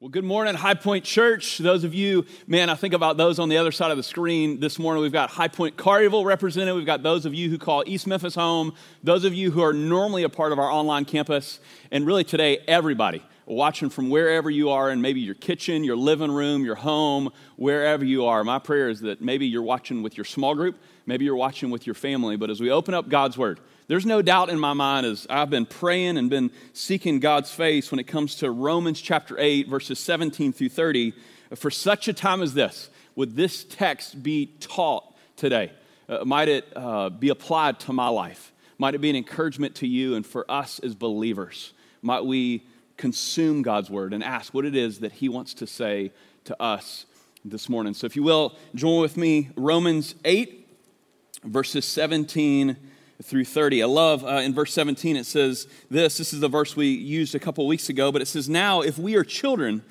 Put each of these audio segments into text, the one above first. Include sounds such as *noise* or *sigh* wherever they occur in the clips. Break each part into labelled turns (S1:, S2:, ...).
S1: Well, good morning, High Point Church. Those of you, man, I think about those on the other side of the screen this morning. We've got High Point Carnival represented. We've got those of you who call East Memphis home, those of you who are normally a part of our online campus, and really today, everybody watching from wherever you are in maybe your kitchen, your living room, your home, wherever you are. My prayer is that maybe you're watching with your small group, maybe you're watching with your family, but as we open up God's Word, there's no doubt in my mind as I've been praying and been seeking God's face when it comes to Romans chapter 8, verses 17 through 30. For such a time as this, would this text be taught today? Uh, might it uh, be applied to my life? Might it be an encouragement to you and for us as believers? Might we consume God's word and ask what it is that He wants to say to us this morning? So, if you will, join with me, Romans 8, verses 17 through 30. I love uh, in verse 17 it says this. This is the verse we used a couple weeks ago, but it says, Now, if we are children,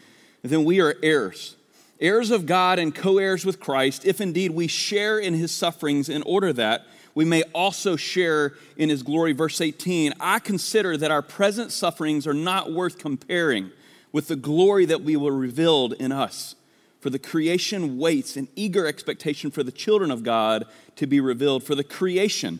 S1: then we are heirs, heirs of God and co heirs with Christ, if indeed we share in his sufferings, in order that we may also share in his glory. Verse 18 I consider that our present sufferings are not worth comparing with the glory that we will revealed in us. For the creation waits in eager expectation for the children of God to be revealed. For the creation,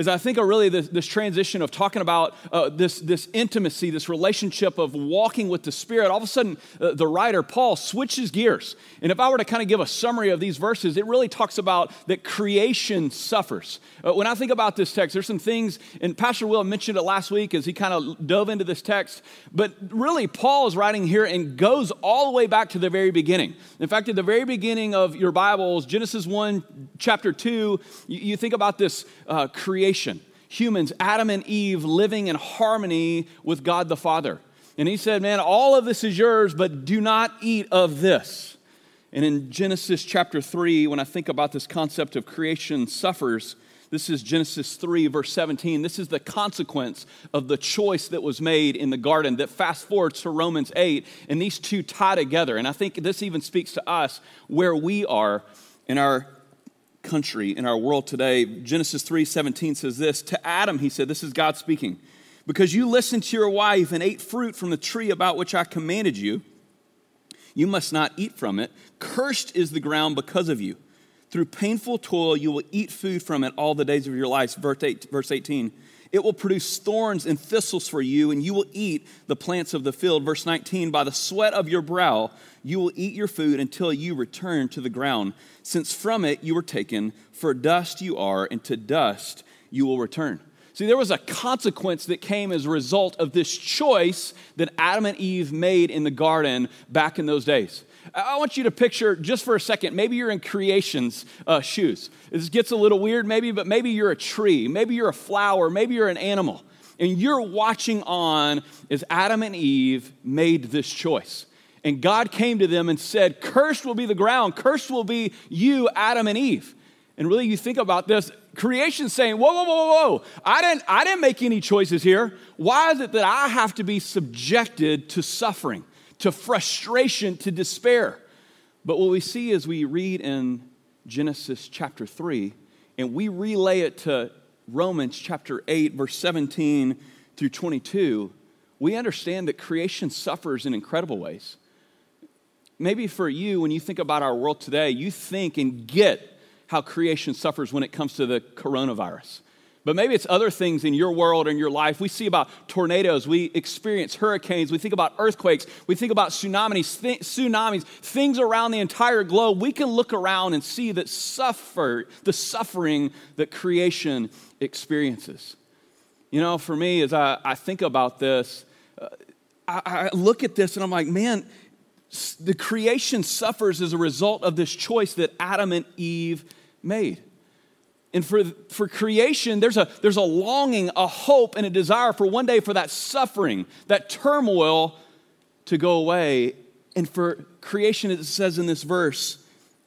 S1: is I think really this, this transition of talking about uh, this, this intimacy, this relationship of walking with the Spirit. All of a sudden, uh, the writer, Paul, switches gears. And if I were to kind of give a summary of these verses, it really talks about that creation suffers. Uh, when I think about this text, there's some things, and Pastor Will mentioned it last week as he kind of dove into this text, but really, Paul is writing here and goes all the way back to the very beginning. In fact, at the very beginning of your Bibles, Genesis 1, chapter 2, you, you think about this uh, creation creation. Humans, Adam and Eve, living in harmony with God the Father. And he said, Man, all of this is yours, but do not eat of this. And in Genesis chapter 3, when I think about this concept of creation suffers, this is Genesis 3, verse 17. This is the consequence of the choice that was made in the garden that fast forwards to Romans 8, and these two tie together. And I think this even speaks to us where we are in our country, in our world today. Genesis 3:17 says this, to Adam he said, this is God speaking. Because you listened to your wife and ate fruit from the tree about which I commanded you, you must not eat from it. Cursed is the ground because of you. Through painful toil you will eat food from it all the days of your life. Verse 18. It will produce thorns and thistles for you, and you will eat the plants of the field. Verse 19 By the sweat of your brow you will eat your food until you return to the ground, since from it you were taken, for dust you are, and to dust you will return. See, there was a consequence that came as a result of this choice that Adam and Eve made in the garden back in those days. I want you to picture just for a second, maybe you're in creation's uh, shoes. This gets a little weird, maybe, but maybe you're a tree, maybe you're a flower, maybe you're an animal, and you're watching on as Adam and Eve made this choice. And God came to them and said, Cursed will be the ground, cursed will be you, Adam and Eve. And really, you think about this creation saying, Whoa, whoa, whoa, whoa, I didn't, I didn't make any choices here. Why is it that I have to be subjected to suffering? To frustration, to despair. But what we see as we read in Genesis chapter 3, and we relay it to Romans chapter 8, verse 17 through 22, we understand that creation suffers in incredible ways. Maybe for you, when you think about our world today, you think and get how creation suffers when it comes to the coronavirus. But maybe it's other things in your world and your life. We see about tornadoes, we experience hurricanes, we think about earthquakes, we think about tsunamis, th- tsunamis, things around the entire globe. We can look around and see that suffer the suffering that creation experiences. You know, for me, as I, I think about this, uh, I, I look at this and I'm like, man, the creation suffers as a result of this choice that Adam and Eve made. And for, for creation, there's a, there's a longing, a hope, and a desire for one day for that suffering, that turmoil to go away. And for creation, it says in this verse,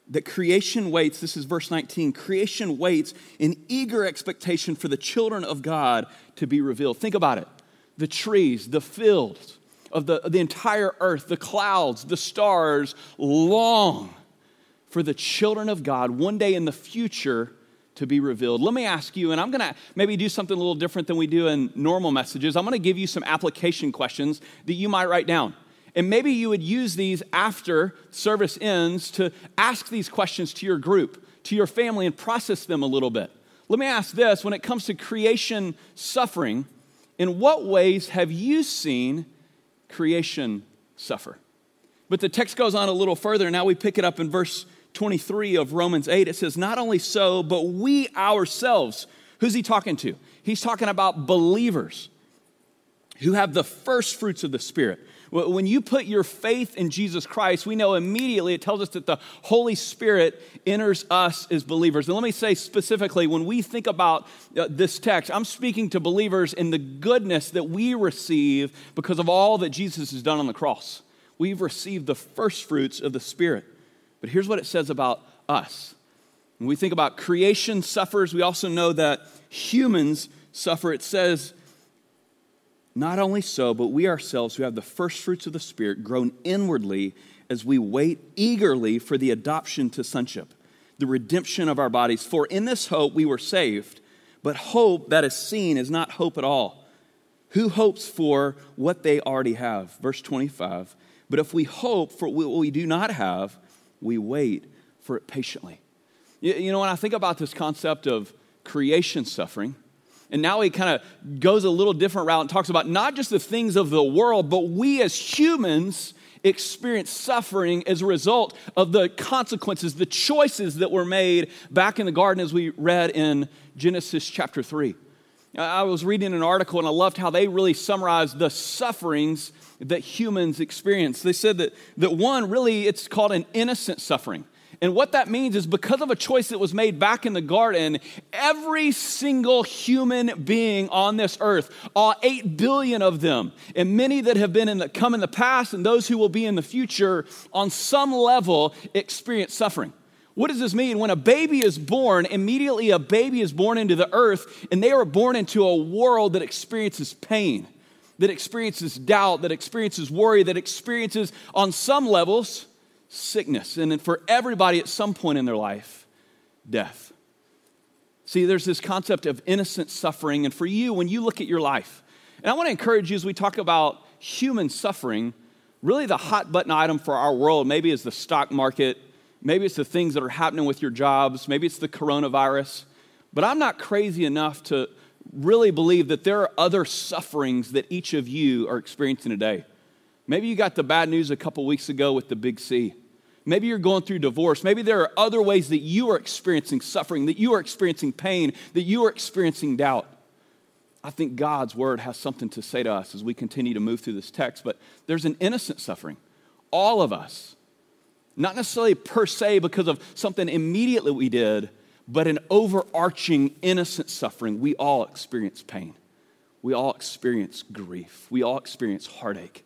S1: that creation waits, this is verse 19, creation waits in eager expectation for the children of God to be revealed. Think about it the trees, the fields of the, the entire earth, the clouds, the stars long for the children of God one day in the future to be revealed. Let me ask you, and I'm gonna maybe do something a little different than we do in normal messages. I'm gonna give you some application questions that you might write down. And maybe you would use these after service ends to ask these questions to your group, to your family, and process them a little bit. Let me ask this when it comes to creation suffering, in what ways have you seen creation suffer? But the text goes on a little further. Now we pick it up in verse 23 of Romans 8. It says, Not only so, but we ourselves. Who's he talking to? He's talking about believers who have the first fruits of the Spirit. When you put your faith in Jesus Christ, we know immediately it tells us that the Holy Spirit enters us as believers. And let me say specifically, when we think about uh, this text, I'm speaking to believers in the goodness that we receive because of all that Jesus has done on the cross. We've received the first fruits of the Spirit. But here's what it says about us. When we think about creation suffers, we also know that humans suffer. It says, not only so, but we ourselves who have the first fruits of the Spirit groan inwardly as we wait eagerly for the adoption to sonship, the redemption of our bodies. For in this hope we were saved, but hope that is seen is not hope at all. Who hopes for what they already have? Verse 25. But if we hope for what we do not have, we wait for it patiently. You know, when I think about this concept of creation suffering, and now he kind of goes a little different route and talks about not just the things of the world, but we as humans experience suffering as a result of the consequences, the choices that were made back in the garden as we read in Genesis chapter 3. I was reading an article and I loved how they really summarized the sufferings that humans experience. They said that, that one, really, it's called an innocent suffering. And what that means is because of a choice that was made back in the garden, every single human being on this earth, all 8 billion of them, and many that have been in the, come in the past and those who will be in the future, on some level experience suffering. What does this mean? When a baby is born, immediately a baby is born into the earth, and they are born into a world that experiences pain, that experiences doubt, that experiences worry, that experiences, on some levels, sickness, and for everybody at some point in their life, death. See, there's this concept of innocent suffering, and for you, when you look at your life, and I want to encourage you as we talk about human suffering, really the hot button item for our world maybe is the stock market, maybe it's the things that are happening with your jobs, maybe it's the coronavirus, but I'm not crazy enough to really believe that there are other sufferings that each of you are experiencing today. Maybe you got the bad news a couple weeks ago with the big C. Maybe you're going through divorce. Maybe there are other ways that you are experiencing suffering, that you are experiencing pain, that you are experiencing doubt. I think God's word has something to say to us as we continue to move through this text, but there's an innocent suffering. All of us, not necessarily per se because of something immediately we did, but an overarching innocent suffering. We all experience pain. We all experience grief. We all experience heartache.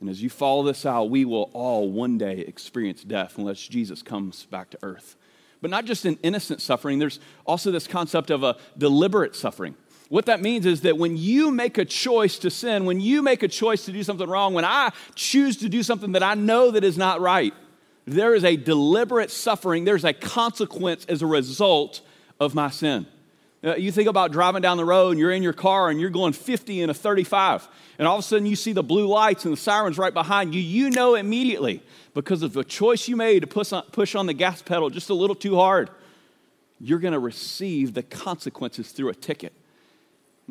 S1: And as you follow this out, we will all one day experience death unless Jesus comes back to earth. But not just an innocent suffering, there's also this concept of a deliberate suffering. What that means is that when you make a choice to sin, when you make a choice to do something wrong, when I choose to do something that I know that is not right, there is a deliberate suffering, there's a consequence as a result of my sin. Uh, you think about driving down the road and you're in your car and you're going 50 in a 35, and all of a sudden you see the blue lights and the sirens right behind you. You know immediately because of the choice you made to push on, push on the gas pedal just a little too hard, you're going to receive the consequences through a ticket.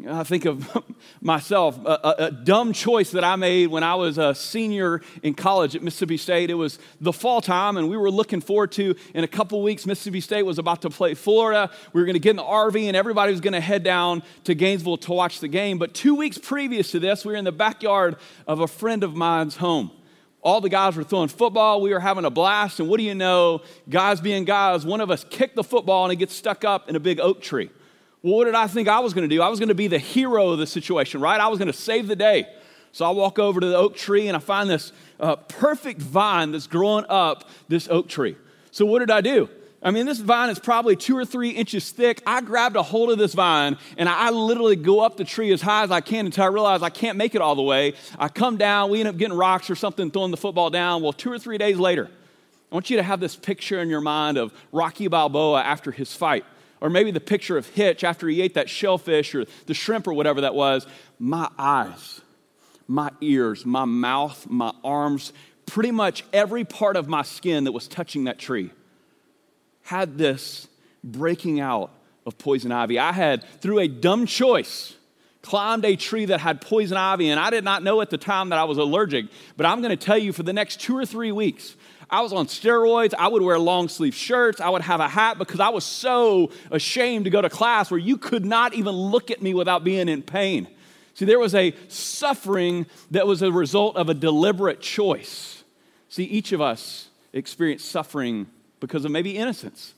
S1: I think of *laughs* myself, a, a, a, dumb choice that I made when I was a senior in college at Mississippi State. It was the fall time, and we were looking forward to, in a couple weeks, Mississippi State was about to play Florida. We were going to get in the RV, and everybody was going to head down to Gainesville to watch the game. But two weeks previous to this, we were in the backyard of a friend of mine's home. All the guys were throwing football. We were having a blast. And what do you know? Guys being guys, one of us kicked the football and it gets stuck up in a big oak tree. Well, what did I think I was going to do? I was going to be the hero of the situation, right? I was going to save the day. So I walk over to the oak tree and I find this uh, perfect vine that's growing up this oak tree. So, what did I do? I mean, this vine is probably two or three inches thick. I grabbed a hold of this vine and I literally go up the tree as high as I can until I realize I can't make it all the way. I come down, we end up getting rocks or something, throwing the football down. Well, two or three days later, I want you to have this picture in your mind of Rocky Balboa after his fight. Or maybe the picture of Hitch after he ate that shellfish or the shrimp or whatever that was. My eyes, my ears, my mouth, my arms, pretty much every part of my skin that was touching that tree had this breaking out of poison ivy. I had, through a dumb choice, climbed a tree that had poison ivy, and I did not know at the time that I was allergic. But I'm going to tell you for the next two or three weeks, I was on steroids. I would wear long sleeve shirts. I would have a hat because I was so ashamed to go to class where you could not even look at me without being in pain. See, there was a suffering that was a result of a deliberate choice. See, each of us experience suffering because of maybe innocence.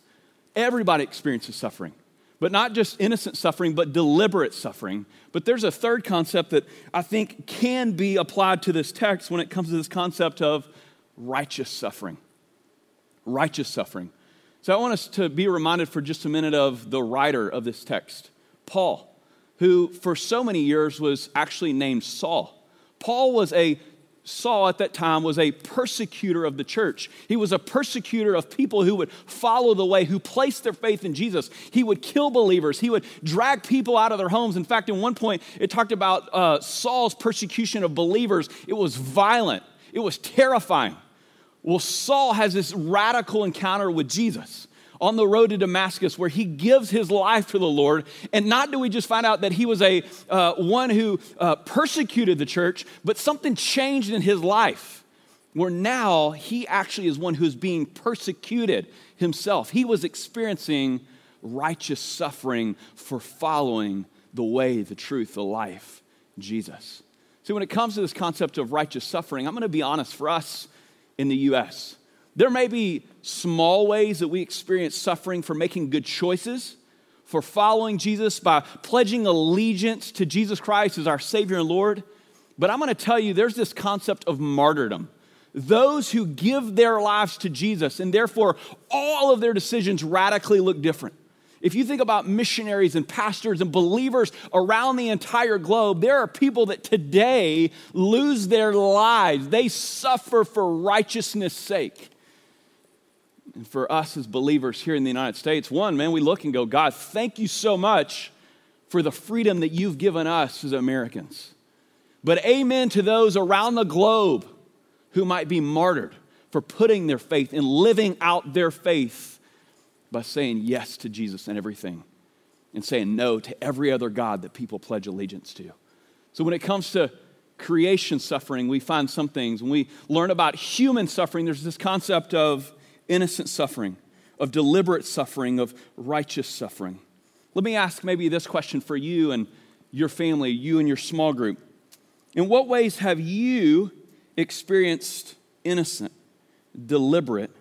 S1: Everybody experiences suffering, but not just innocent suffering, but deliberate suffering. But there's a third concept that I think can be applied to this text when it comes to this concept of righteous suffering. Righteous suffering. So I want us to be reminded for just a minute of the writer of this text, Paul, who for so many years was actually named Saul. Paul was a Saul at that time was a persecutor of the church. He was a persecutor of people who would follow the way, who placed their faith in Jesus. He would kill believers. He would drag people out of their homes. In fact, in one point, it talked about uh, Saul's persecution of believers. It was violent, it was terrifying. Well, Saul has this radical encounter with Jesus on the road to Damascus where he gives his life to the Lord. And not do we just find out that he was a uh, one who uh, persecuted the church, but something changed in his life where now he actually is one who's being persecuted himself. He was experiencing righteous suffering for following the way, the truth, the life, Jesus. See, when it comes to this concept of righteous suffering, I'm going to be honest for us in the U.S. There may be small ways that we experience suffering for making good choices, for following Jesus by pledging allegiance to Jesus Christ as our Savior and Lord. But I'm going to tell you, there's this concept of martyrdom. Those who give their lives to Jesus, and therefore all of their decisions radically look different. If you think about missionaries and pastors and believers around the entire globe, there are people that today lose their lives. They suffer for righteousness' sake. And for us as believers here in the United States, one, man, we look and go, God, thank you so much for the freedom that you've given us as Americans. But amen to those around the globe who might be martyred for putting their faith and living out their faith by saying yes to Jesus and everything and saying no to every other God that people pledge allegiance to. So when it comes to creation suffering, we find some things. When we learn about human suffering, there's this concept of innocent suffering, of deliberate suffering, of righteous suffering. Let me ask maybe this question for you and your family, you and your small group. In what ways have you experienced innocent, deliberate,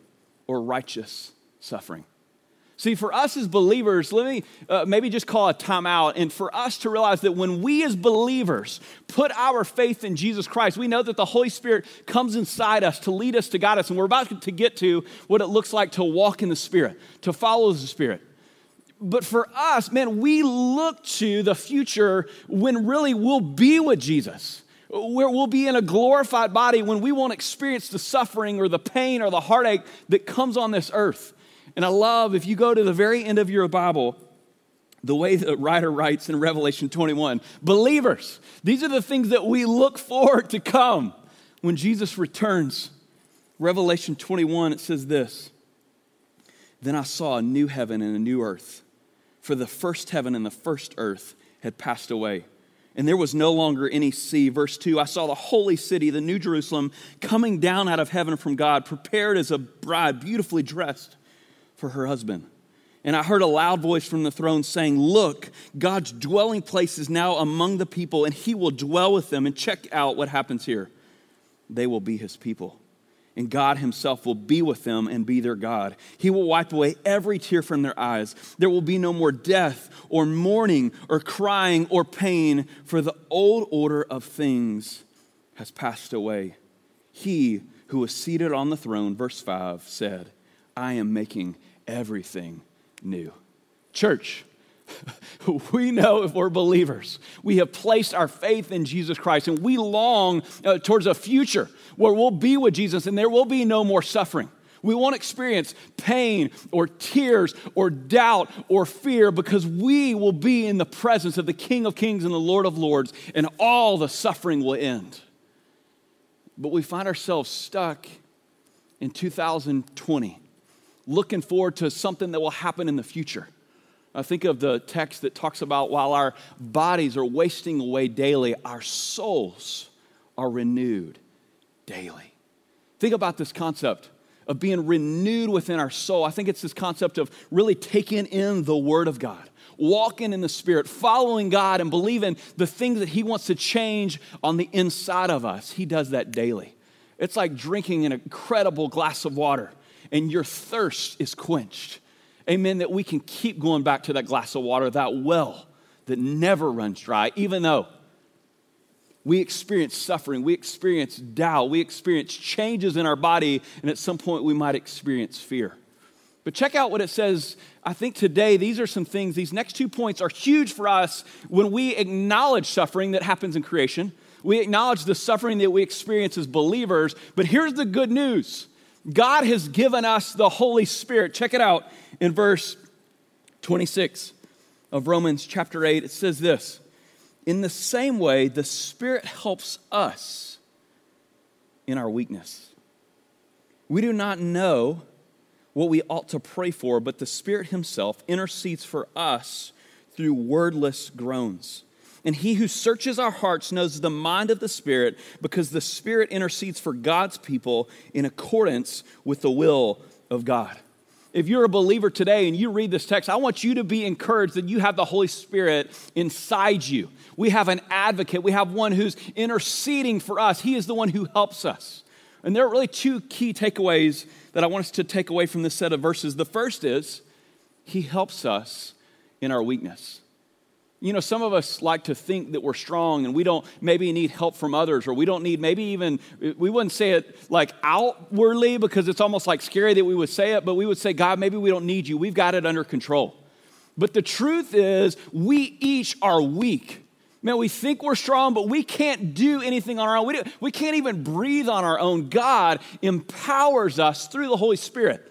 S1: or righteous suffering? See, for us as believers, let me uh, maybe just call a timeout. And for us to realize that when we as believers put our faith in Jesus Christ, we know that the Holy Spirit comes inside us to lead us, to guide us. And we're about to get to what it looks like to walk in the Spirit, to follow the Spirit. But for us, man, we look to the future when really we'll be with Jesus where we'll be in a glorified body when we won't experience the suffering or the pain or the heartache that comes on this earth. And I love if you go to the very end of your Bible, the way the writer writes in Revelation 21 believers, these are the things that we look forward to come when Jesus returns. Revelation 21, it says this Then I saw a new heaven and a new earth, for the first heaven and the first earth had passed away. And there was no longer any sea. Verse 2 I saw the holy city, the New Jerusalem, coming down out of heaven from God, prepared as a bride, beautifully dressed for her husband. And I heard a loud voice from the throne saying, Look, God's dwelling place is now among the people, and he will dwell with them. And check out what happens here they will be his people. And God himself will be with them and be their God. He will wipe away every tear from their eyes. There will be no more death or mourning or crying or pain, for the old order of things has passed away. He who was seated on the throne, verse 5, said, I am making everything new. Church, *laughs* we know if we're believers, we have placed our faith in Jesus Christ and we long uh, towards a future where we'll be with Jesus and there will be no more suffering. We won't experience pain or tears or doubt or fear because we will be in the presence of the King of Kings and the Lord of Lords, and all the suffering will end. But we find ourselves stuck in 2020, looking forward to something that will happen in the future. I think of the text that talks about while our bodies are wasting away daily, our souls are renewed daily. Think about this concept of being renewed within our soul. I think it's this concept of really taking in the Word of God, walking in the Spirit, following God, and believing the things that He wants to change on the inside of us. He does that daily. It's like drinking an incredible glass of water, and your thirst is quenched amen, that we can keep going back to that glass of water, that well that never runs dry, even though we experience suffering, we experience doubt, we experience changes in our body, and at some point we might experience fear. But check out what it says. I think today these are some things, these next two points are huge for us when we acknowledge suffering that happens in creation. We acknowledge the suffering that we experience as believers. But here's the good news God has given us the Holy Spirit. Check it out in verse 26 of Romans chapter 8, it says this In the same way, the Spirit helps us in our weakness. We do not know what we ought to pray for, but the Spirit Himself intercedes for us through wordless groans. And he who searches our hearts knows the mind of the Spirit because the Spirit intercedes for God's people in accordance with the will of God if you're a believer today and you read this text, I want you to be encouraged that you have the Holy Spirit inside you. We have an advocate, we have one who's interceding for us. He is the one who helps us. And there are really two key takeaways that I want us to take away from this set of verses. The first is, He helps us in our weakness. You know, some of us like to think that we're strong and we don't maybe need help from others, or we don't need maybe even, we wouldn't say it like outwardly because it's almost like scary that we would say it, but we would say, God, maybe we don't need you. We've got it under control. But the truth is, we each are weak. Man, we think we're strong, but we can't do anything on our own. We, do, we can't even breathe on our own. God empowers us through the Holy Spirit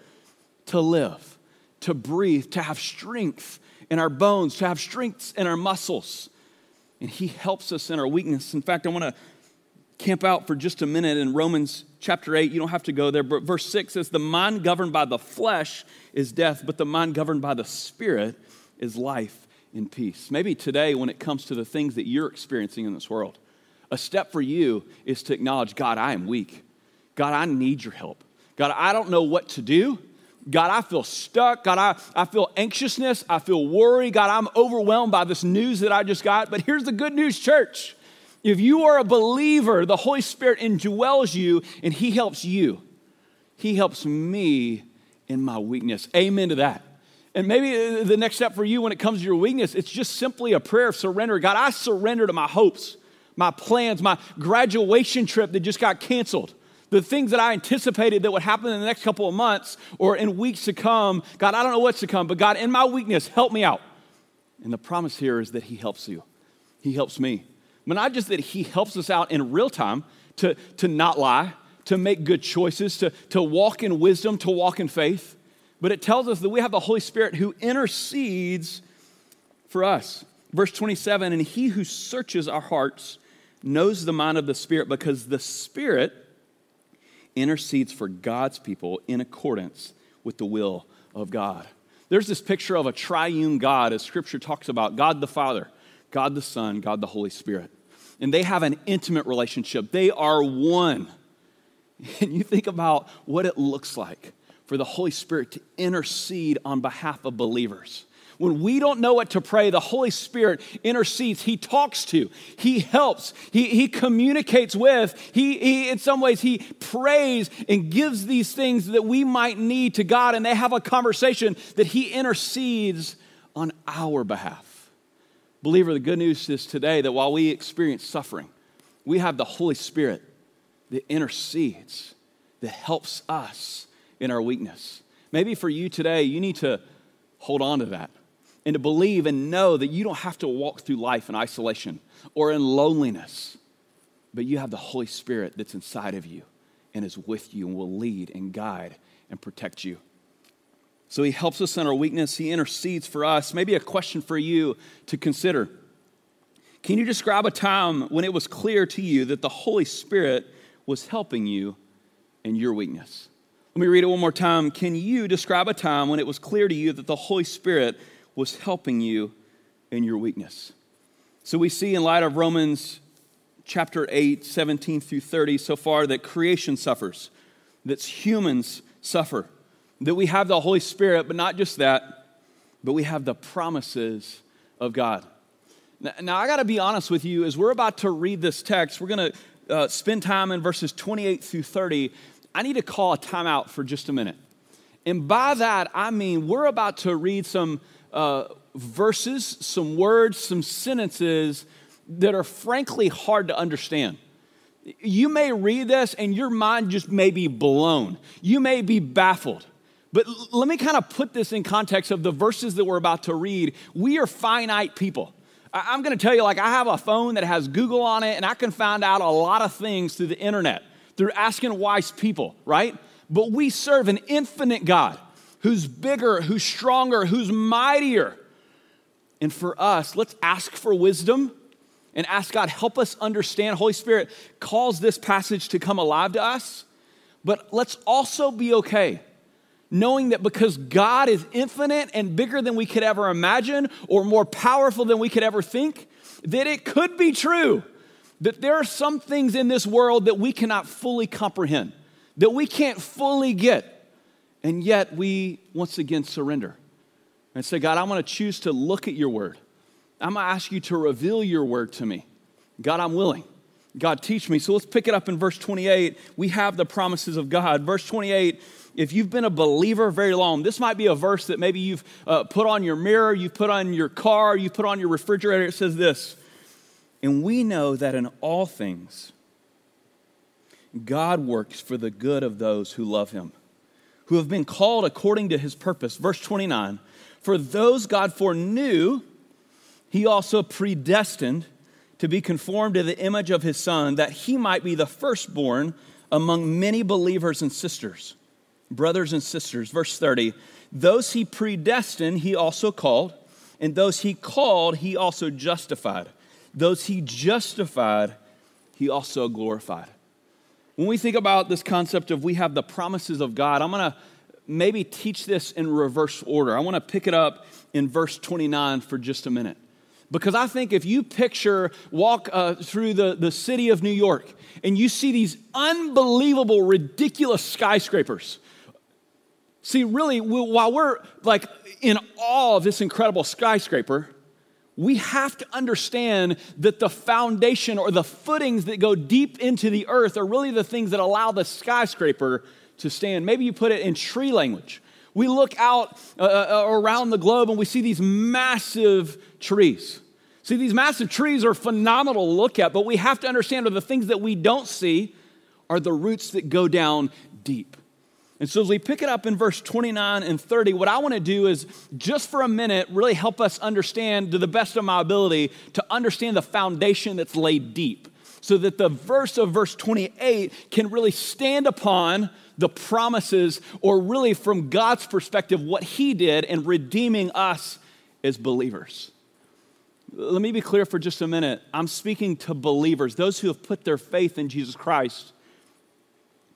S1: to live, to breathe, to have strength in our bones, to have strength in our muscles. And He helps us in our weakness. In fact, I want to camp out for just a minute in Romans chapter 8. You don't have to go there, but verse 6 says, The mind governed by the flesh is death, but the mind governed by the Spirit is life and peace. Maybe today, when it comes to the things that you're experiencing in this world, a step for you is to acknowledge God, I am weak. God, I need your help. God, I don't know what to do. God, I feel stuck. God, I, I feel anxiousness. I feel worry. God, I'm overwhelmed by this news that I just got. But here's the good news, church. If you are a believer, the Holy Spirit indwells you and He helps you. He helps me in my weakness. Amen to that. And maybe the next step for you when it comes to your weakness, it's just simply a prayer of surrender. God, I surrender to my hopes, my plans, my graduation trip that just got canceled the things that I anticipated that would happen in the next couple of months or in weeks to come. God, I don't know what's to come, but God, in my weakness, help me out. And the promise here is that He helps you. He helps me. But not just that He helps us out in real time to, to not lie, to make good choices, to, to walk in wisdom, to walk in faith, but it tells us that we have the Holy Spirit who intercedes for us. Verse 27 And He who searches our hearts knows the mind of the Spirit because the Spirit intercedes for God's people in accordance with the will of God. There's this picture of a triune God, as scripture talks about God the Father, God the Son, God the Holy Spirit. And they have an intimate relationship, they are one. *laughs* And you think about what it looks like for the Holy Spirit to intercede on behalf of believers. When we don't know what to pray, the Holy Spirit intercedes. He talks to, He helps, He, he communicates with, he, he, in some ways, He prays and gives these things that we might need to God, and they have a conversation that He intercedes on our behalf. Believer, the good news is today that while we experience suffering, we have the Holy Spirit that intercedes, that helps us in our weakness. Maybe for you today, you need to hold on to that and to believe and know that you don't have to walk through life in isolation or in loneliness, but you have the Holy Spirit that's inside of you and is with you and will lead and guide and protect you. So he helps us in our weakness, he intercedes for us. Maybe a question for you to consider. Can you describe a time when it was clear to you that the Holy Spirit was helping you in your weakness? Let me read it one more time. Can you describe a time when it was clear to you that the Holy Spirit was helping you in your weakness? So we see in light of Romans chapter 8, 17 through 30 so far that creation suffers, that humans suffer, that we have the Holy Spirit, but not just that, but we have the promises of God. Now, now I got to be honest with you, as we're about to read this text, we're going to uh, spend time in verses 28 through 30 I need to call a timeout for just a minute. And by that, I mean we're about to read some uh, verses, some words, some sentences that are frankly hard to understand. You may read this and your mind just may be blown. You may be baffled. But let me kind of put this in context of the verses that we're about to read. We are finite people. I'm going to tell you, like, I have a phone that has Google on it, and I can find out a lot of things through the internet through asking wise people, right? But we serve an infinite God who's bigger, who's stronger, who's mightier. And for us, let's ask for wisdom and ask God, help us understand. Holy Spirit calls this passage to come alive to us, but let's also be okay knowing that because God is infinite and bigger than we could ever imagine or more powerful than we could ever think, that it could be true that there are some things in this world that we cannot fully comprehend, that we can't fully get, and yet we once again surrender and say, God, I'm going to choose to look at your word. I'm going to ask you to reveal your word to me. God, I'm willing. God, teach me. So let's pick it up in verse 28. We have the promises of God. Verse 28 if you've been a believer very long, this might be a verse that maybe you've uh, put on your mirror, you've put on your car, you've put on your refrigerator. It says this and we know that in all things, God works for the good of those who love him, who have been called according to his purpose. Verse 29 For those God foreknew, he also predestined to be conformed to the image of his son, that he might be the firstborn among many believers and sisters, brothers and sisters. Verse 30 Those he predestined, he also called, and those he called, he also justified those he justified, he also glorified. When we think about this concept of we have the promises of God, I'm going to maybe teach this in reverse order. I want to pick it up in verse 29 for just a minute. Because I think if you picture, walk uh, through the, the city of New York and you see these unbelievable, ridiculous skyscrapers. See, really, while we're like in awe of this incredible skyscraper, we have to understand that the foundation or the footings that go deep into the earth are really the things that allow the skyscraper to stand. Maybe you put it in tree language. We look out uh, uh, around the globe and we see these massive trees. See, these massive trees are phenomenal to look at, but we have to understand that the things that we don't see are the roots that go down deep. And so, as we pick it up in verse 29 and 30, what I want to do is just for a minute really help us understand, to the best of my ability, to understand the foundation that's laid deep. So that the verse of verse 28 can really stand upon the promises, or really from God's perspective, what He did in redeeming us as believers. Let me be clear for just a minute. I'm speaking to believers, those who have put their faith in Jesus Christ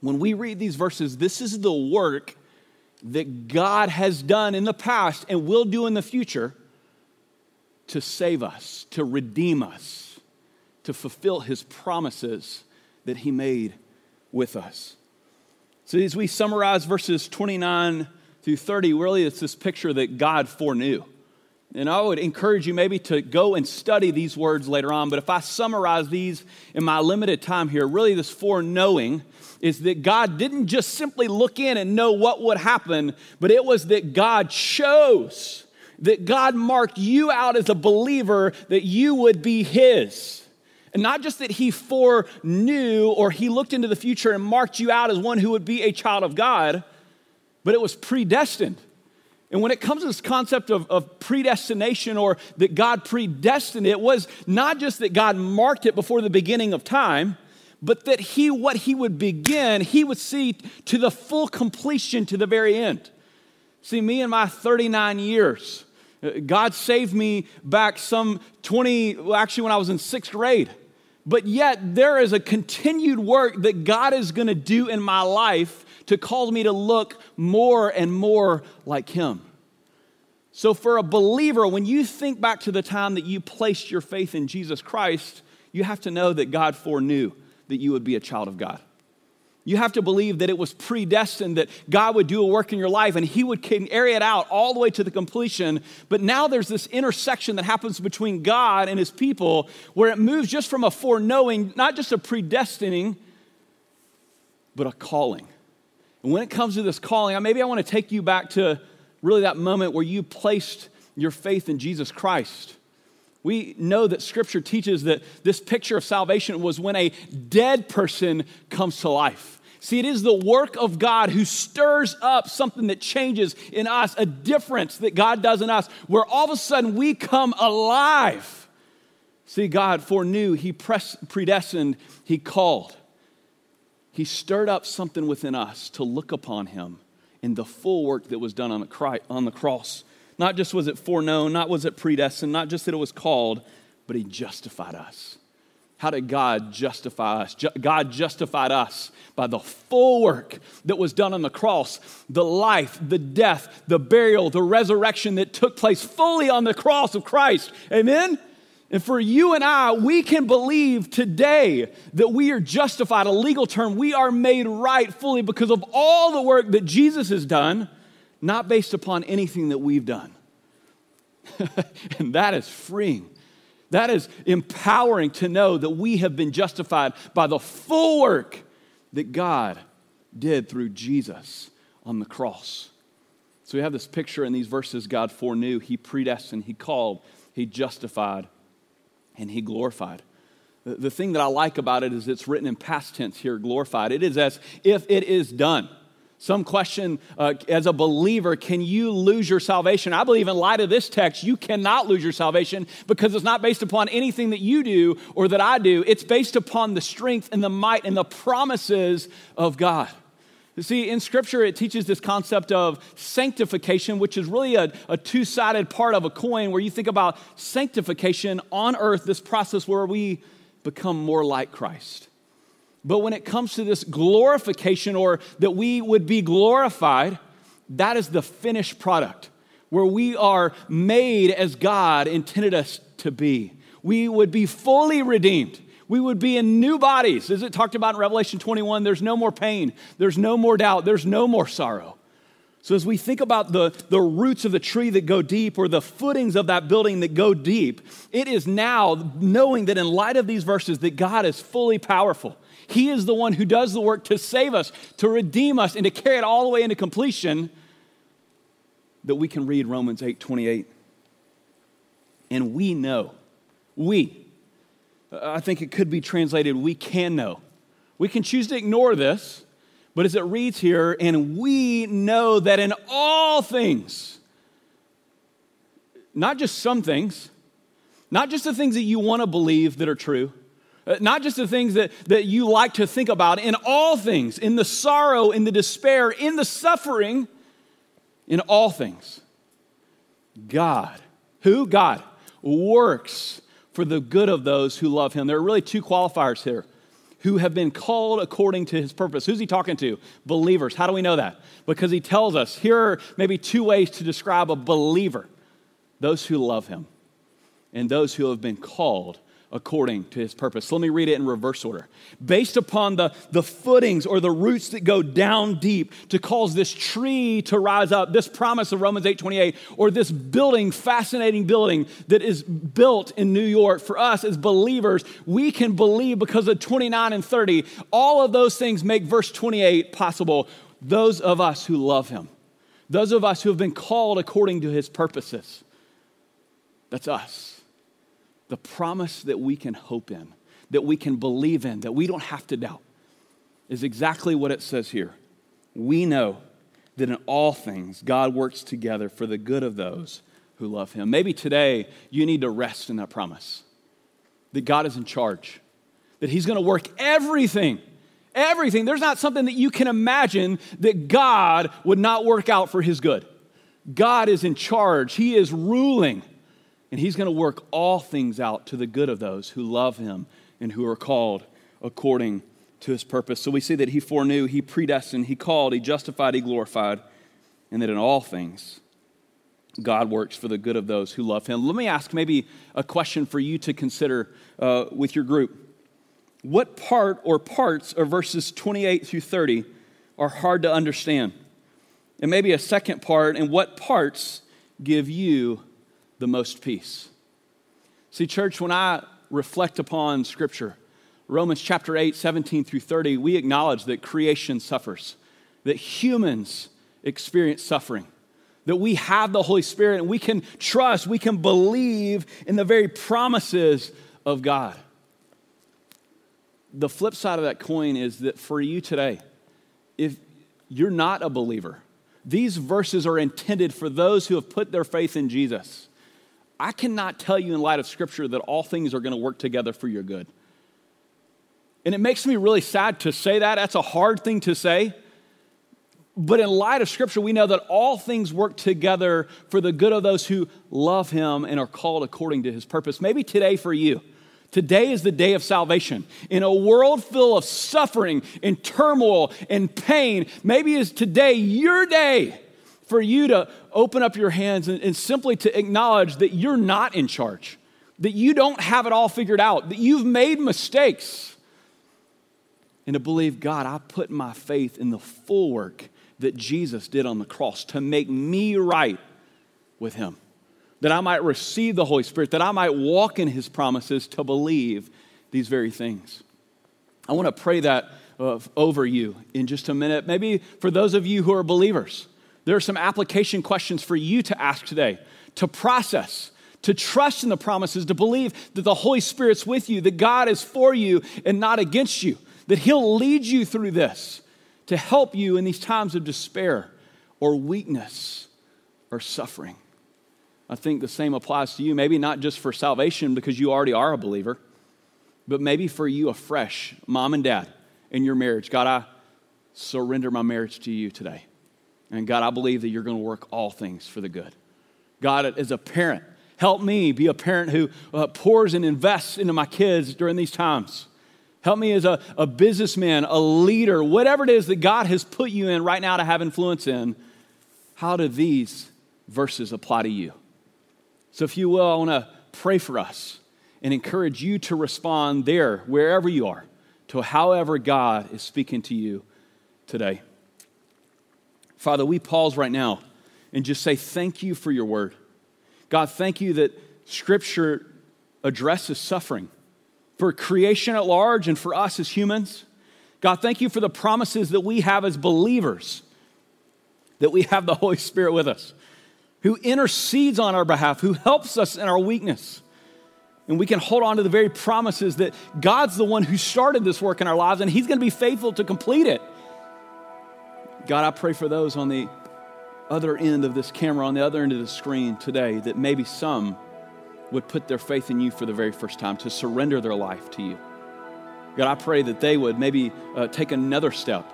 S1: when we read these verses, this is the work that God has done in the past and will do in the future to save us, to redeem us, to fulfill his promises that he made with us. So, as we summarize verses 29 through 30, really it's this picture that God foreknew. And I would encourage you maybe to go and study these words later on. But if I summarize these in my limited time here, really this foreknowing is that God didn't just simply look in and know what would happen, but it was that God chose, that God marked you out as a believer, that you would be His. And not just that He foreknew or He looked into the future and marked you out as one who would be a child of God but it was predestined. And when it comes to this concept of, of, predestination or that God predestined, it was not just that God marked it before the beginning of time, but that He, what He would begin, He would see to the full completion to the very end. See, me and my 39 years, God saved me back some 20, well, actually, when I was in sixth grade. But yet, there is a continued work that God is going to do in my life to cause me to look more and more like Him. So, for a believer, when you think back to the time that you placed your faith in Jesus Christ, you have to know that God foreknew that you would be a child of God. You have to believe that it was predestined that God would do a work in your life and He would carry it out all the way to the completion. But now there's this intersection that happens between God and His people where it moves just from a foreknowing, not just a predestining, but a calling. And when it comes to this calling, maybe I want to take you back to really that moment where you placed your faith in Jesus Christ. We know that scripture teaches that this picture of salvation was when a dead person comes to life. See, it is the work of God who stirs up something that changes in us, a difference that God does in us, where all of a sudden we come alive. See, God foreknew, He predestined, He called. He stirred up something within us to look upon Him in the full work that was done on the, on the cross. Not just was it foreknown, not was it predestined, not just that it was called, but He justified us. How did God justify us? God justified us by the full work that was done on the cross the life, the death, the burial, the resurrection that took place fully on the cross of Christ. Amen? And for you and I, we can believe today that we are justified, a legal term. We are made right fully because of all the work that Jesus has done, not based upon anything that we've done. *laughs* and that is freeing. That is empowering to know that we have been justified by the full work that God did through Jesus on the cross. So we have this picture in these verses God foreknew, He predestined, He called, He justified and he glorified. The thing that I like about it is it's written in past tense here, glorified. It is as if it is done. Some question uh, as a believer, can you lose your salvation? I believe, in light of this text, you cannot lose your salvation because it's not based upon anything that you do or that I do. It's based upon the strength and the might and the promises of God. You see, in Scripture, it teaches this concept of sanctification, which is really a, a two sided part of a coin where you think about sanctification on earth, this process where we become more like Christ. But when it comes to this glorification or that we would be glorified, that is the finished product where we are made as God intended us to be. We would be fully redeemed we would be in new bodies. As it talked about in Revelation 21, there's no more pain, there's no more doubt, there's no more sorrow. So, as we think about the, the roots of the tree that go deep or the footings of that building that go deep, it is now knowing that in light of these verses, that God is fully powerful. He is the one who does the work to save us, to redeem us, and to carry it all the way into completion, that we can read Romans 8 28. And we know, we, I think it could be translated, we can know. We can choose to ignore this, but as it reads here, and we know that in all things, not just some things, not just the things that you want to believe that are true, uh, not just the things that, that you like to think about, in all things, in the sorrow, in the despair, in the suffering, in all things, God, who? God, works for the good of those who love him. There are really two qualifiers here who have been called according to his purpose. Who's he talking to? Believers. How do we know that? Because he tells us here are maybe two ways to describe a believer those who love him and those who have been called according to his purpose. So let me read it in reverse order. Based upon the, the footings or the roots that go down deep to cause this tree to rise up, this promise of Romans 8 28, or this building, fascinating building that is built in New York for us as believers, we can believe because of 29 and 30. All of those things make verse 28 possible. Those of us who love him, those of us who have been called according to his purposes. That's us the promise that we can hope in, that we can believe in, that we don't have to doubt, is exactly what it says here. We know that in all things God works together for the good of those who love him. Maybe today you need to rest in that promise that God is in charge, that he's going to work everything. Everything. There's not something that you can imagine that God would not work out for his good. God is in charge, he is ruling, and he's going to work all things out to the good of those who love him and who are called according to his purpose. So we see that he foreknew, he predestined, he called, he justified, he glorified, and that in all things, God works for the good of those who love him. Let me ask maybe a question for you to consider uh, with your group. What part or parts of verses 28 through 30 are hard to understand? And maybe a second part, and what parts give you the most peace? See, church, when I reflect upon Scripture, Romans chapter 8, 17 through 30, we acknowledge that creation suffers, that humans experience suffering, that we have the Holy Spirit and we can trust, we can believe in the very promises of God. The flip side of that coin is that for you today, if you're not a believer, these verses are intended for those who have put their faith in Jesus. I cannot tell you in light of Scripture that all things are going to work together for your good. And it makes me really sad to say that. That's a hard thing to say. But in light of Scripture, we know that all things work together for the good of those who love Him and are called according to His purpose. Maybe today for you, today is the day of salvation. In a world full of suffering and turmoil and pain, maybe is today your day for you to open up your hands and, and simply to acknowledge that you're not in charge, that you don't have it all figured out, that you've made mistakes and to believe, God, I put my faith in the full work that Jesus did on the cross to make me right with Him. That I might receive the Holy Spirit, that I might walk in His promises to believe these very things. I want to pray that uh, over you in just a minute. Maybe for those of you who are believers, there are some application questions for you to ask today, to process, to trust in the promises, to believe that the Holy Spirit's with you, that God is for you and not against you that He'll lead you through this to help you in these times of despair or weakness or suffering. I think the same applies to you, maybe not just for salvation because you already are a believer, but maybe for you afresh, mom and dad, in your marriage. God, I surrender my marriage to you today. And God, I believe that you're going to work all things for the good. God, as a parent, help me be a parent who uh, pours and invests into my kids during these times. Help me as a, a businessman, a leader, whatever it is that God has put you in right now to have influence in. How do these verses apply to you? So, if you will, I want to pray for us and encourage you to respond there, wherever you are, to however God is speaking to you today. Father, we pause right now and just say thank you for your word. God, thank you that Scripture addresses suffering for creation at large and for us as humans. God, thank you for the promises that we have as believers, that we have the Holy Spirit with us, who intercedes on our behalf, who helps us in our weakness. And we can hold on to the very promises that God's the one who started this work in our lives and He's going to be faithful to complete it. God, I pray for those on the other end of this camera, on the other end of the screen today, that maybe some would put their faith in you for the very first time, to surrender their life to you. God, I pray that they would maybe uh, take another step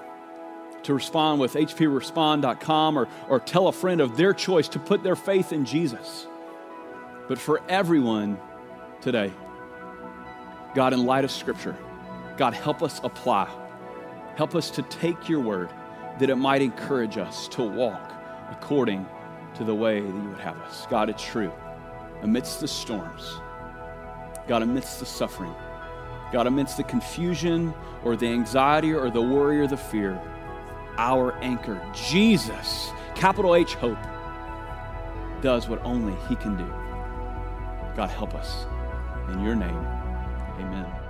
S1: to respond with hprespond.com or, or tell a friend of their choice to put their faith in Jesus. But for everyone today, God, in light of Scripture, God, help us apply. Help us to take your word that it might encourage us to walk according to the way that you would have us. God, it's true amidst the storms, God, amidst the suffering, God, amidst the confusion or the anxiety or the worry or the fear, our anchor, Jesus, capital H hope, does what only He can do. God, help us. In your name, amen.